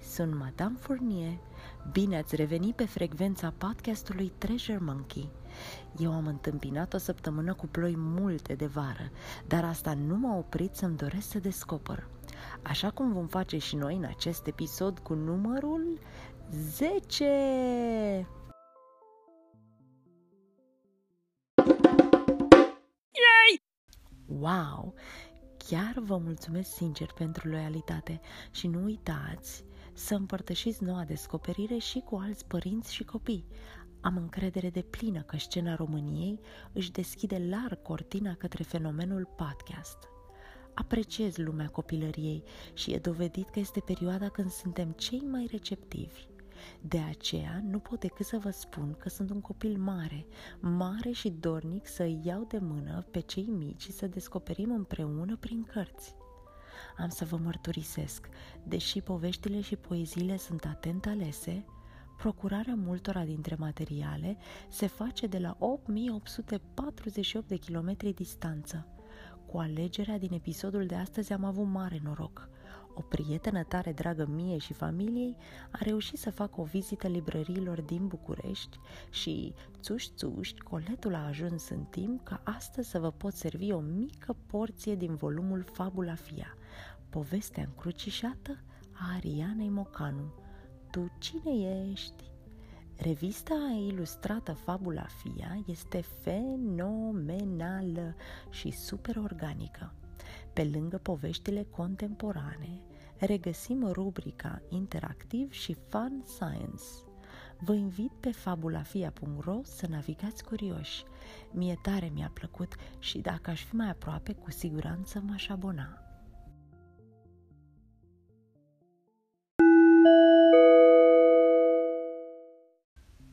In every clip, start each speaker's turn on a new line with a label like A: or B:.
A: sunt Madame Fournier. Bine ați revenit pe frecvența podcastului Treasure Monkey. Eu am întâmpinat o săptămână cu ploi multe de vară, dar asta nu m-a oprit să-mi doresc să descoper. Așa cum vom face și noi în acest episod cu numărul 10. Yay! Wow! Chiar vă mulțumesc sincer pentru loialitate și nu uitați să împărtășiți noua descoperire și cu alți părinți și copii. Am încredere de plină că scena României își deschide larg cortina către fenomenul podcast. Apreciez lumea copilăriei și e dovedit că este perioada când suntem cei mai receptivi. De aceea nu pot decât să vă spun că sunt un copil mare, mare și dornic să îi iau de mână pe cei mici și să descoperim împreună prin cărți. Am să vă mărturisesc, deși poveștile și poeziile sunt atent alese, procurarea multora dintre materiale se face de la 8848 de kilometri distanță. Cu alegerea din episodul de astăzi am avut mare noroc. O prietenă tare dragă mie și familiei a reușit să facă o vizită librăriilor din București și, țuși țuși, coletul a ajuns în timp ca astăzi să vă pot servi o mică porție din volumul Fabula Fia, povestea încrucișată a Arianei Mocanu. Tu cine ești? Revista ilustrată Fabula Fia este fenomenală și super organică. Pe lângă poveștile contemporane, regăsim rubrica Interactiv și Fun Science. Vă invit pe fabulafia.ro să navigați curioși. Mie tare mi-a plăcut și dacă aș fi mai aproape, cu siguranță m-aș abona.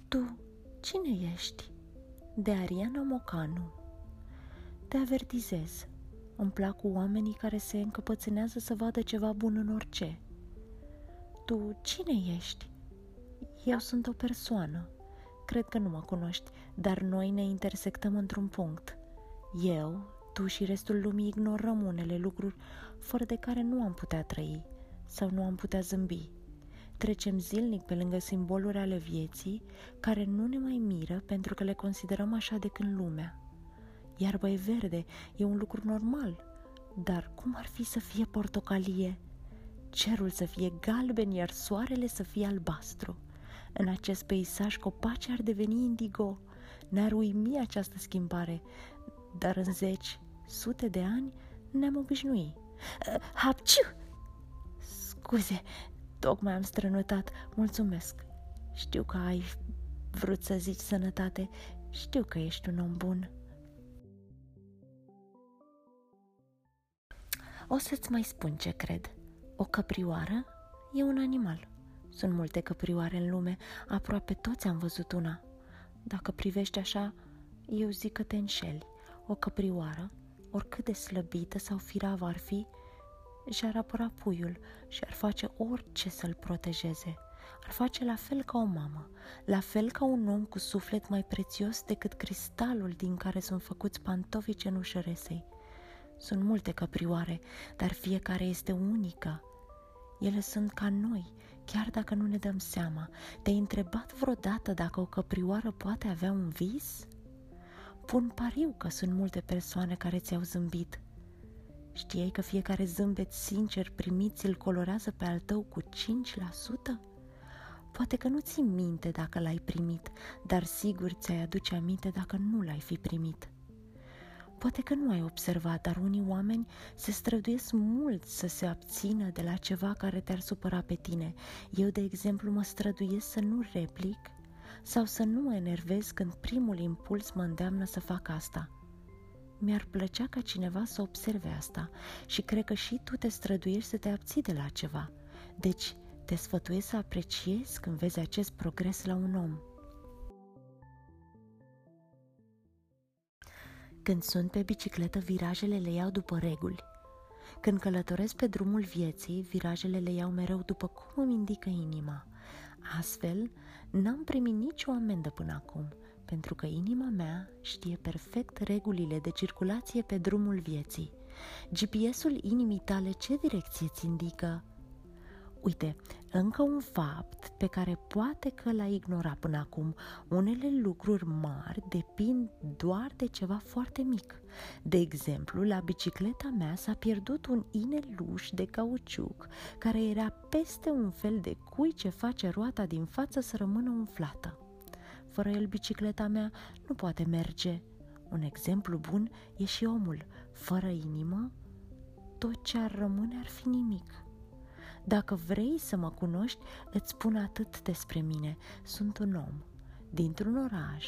A: Tu, cine ești? De Ariana Mocanu Te avertizez, îmi plac cu oamenii care se încăpățânează să vadă ceva bun în orice. Tu cine ești? Eu sunt o persoană. Cred că nu mă cunoști, dar noi ne intersectăm într-un punct. Eu, tu și restul lumii ignorăm unele lucruri fără de care nu am putea trăi sau nu am putea zâmbi. Trecem zilnic pe lângă simboluri ale vieții care nu ne mai miră pentru că le considerăm așa de când lumea. Iarba e verde, e un lucru normal. Dar cum ar fi să fie portocalie? Cerul să fie galben, iar soarele să fie albastru. În acest peisaj copacii ar deveni indigo. Ne-ar uimi această schimbare, dar în zeci, sute de ani ne-am obișnuit. Uh, hapciu! Scuze, tocmai am strănutat. Mulțumesc. Știu că ai vrut să zici sănătate. Știu că ești un om bun. O să-ți mai spun ce cred. O căprioară e un animal. Sunt multe căprioare în lume, aproape toți am văzut una. Dacă privești așa, eu zic că te înșeli. O căprioară, oricât de slăbită sau firavă ar fi, și-ar apăra puiul și ar face orice să-l protejeze. Ar face la fel ca o mamă, la fel ca un om cu suflet mai prețios decât cristalul din care sunt făcuți pantofii cenușăresei. Sunt multe căprioare, dar fiecare este unică. Ele sunt ca noi, chiar dacă nu ne dăm seama. Te-ai întrebat vreodată dacă o căprioară poate avea un vis? Pun pariu că sunt multe persoane care ți-au zâmbit. Știai că fiecare zâmbet sincer primit ți-l colorează pe al tău cu 5%? Poate că nu ți minte dacă l-ai primit, dar sigur ți-ai aduce aminte dacă nu l-ai fi primit. Poate că nu ai observat, dar unii oameni se străduiesc mult să se abțină de la ceva care te-ar supăra pe tine. Eu, de exemplu, mă străduiesc să nu replic sau să nu mă enervez când primul impuls mă îndeamnă să fac asta. Mi-ar plăcea ca cineva să observe asta și cred că și tu te străduiești să te abții de la ceva. Deci, te sfătuiesc să apreciezi când vezi acest progres la un om. Când sunt pe bicicletă, virajele le iau după reguli. Când călătoresc pe drumul vieții, virajele le iau mereu după cum îmi indică inima. Astfel, n-am primit nicio amendă până acum, pentru că inima mea știe perfect regulile de circulație pe drumul vieții. GPS-ul inimii tale ce direcție ți indică? Uite, încă un fapt pe care poate că l-ai ignorat până acum. Unele lucruri mari depind doar de ceva foarte mic. De exemplu, la bicicleta mea s-a pierdut un ineluș de cauciuc care era peste un fel de cui ce face roata din față să rămână umflată. Fără el, bicicleta mea nu poate merge. Un exemplu bun e și omul. Fără inimă, tot ce ar rămâne ar fi nimic. Dacă vrei să mă cunoști, îți spun atât despre mine. Sunt un om, dintr-un oraș,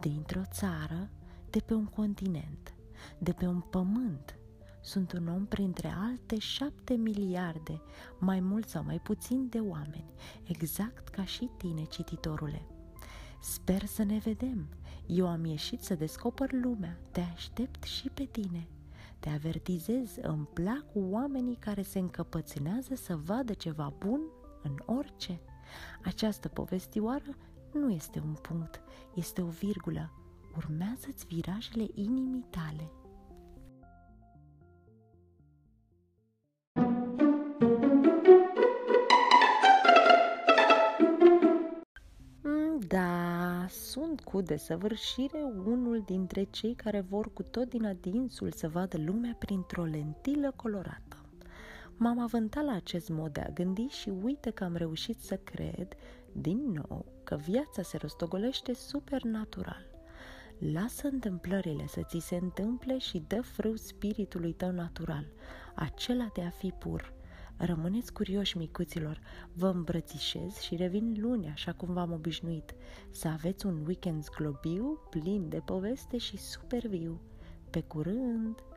A: dintr-o țară, de pe un continent, de pe un pământ. Sunt un om printre alte șapte miliarde, mai mult sau mai puțin de oameni, exact ca și tine, cititorule. Sper să ne vedem. Eu am ieșit să descoper lumea. Te aștept și pe tine. Te avertizez, îmi plac oamenii care se încăpățânează să vadă ceva bun în orice. Această povestioară nu este un punct, este o virgulă. Urmează-ți virajele inimii tale. Cu desăvârșire unul dintre cei care vor cu tot din adinsul să vadă lumea printr-o lentilă colorată. M-am avântat la acest mod de a gândi și uite că am reușit să cred, din nou, că viața se rostogolește supernatural. Lasă întâmplările să ți se întâmple și dă frâu spiritului tău natural, acela de a fi pur – Rămâneți curioși, micuților, vă îmbrățișez și revin luni, așa cum v-am obișnuit. Să aveți un weekend globiu, plin de poveste și super viu. Pe curând!